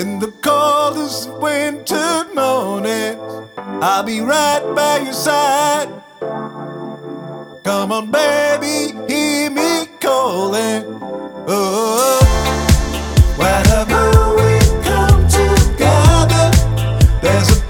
in the coldest winter mornings. I'll be right by your side. Come on, baby, hear me calling. Oh, whatever we come together, there's a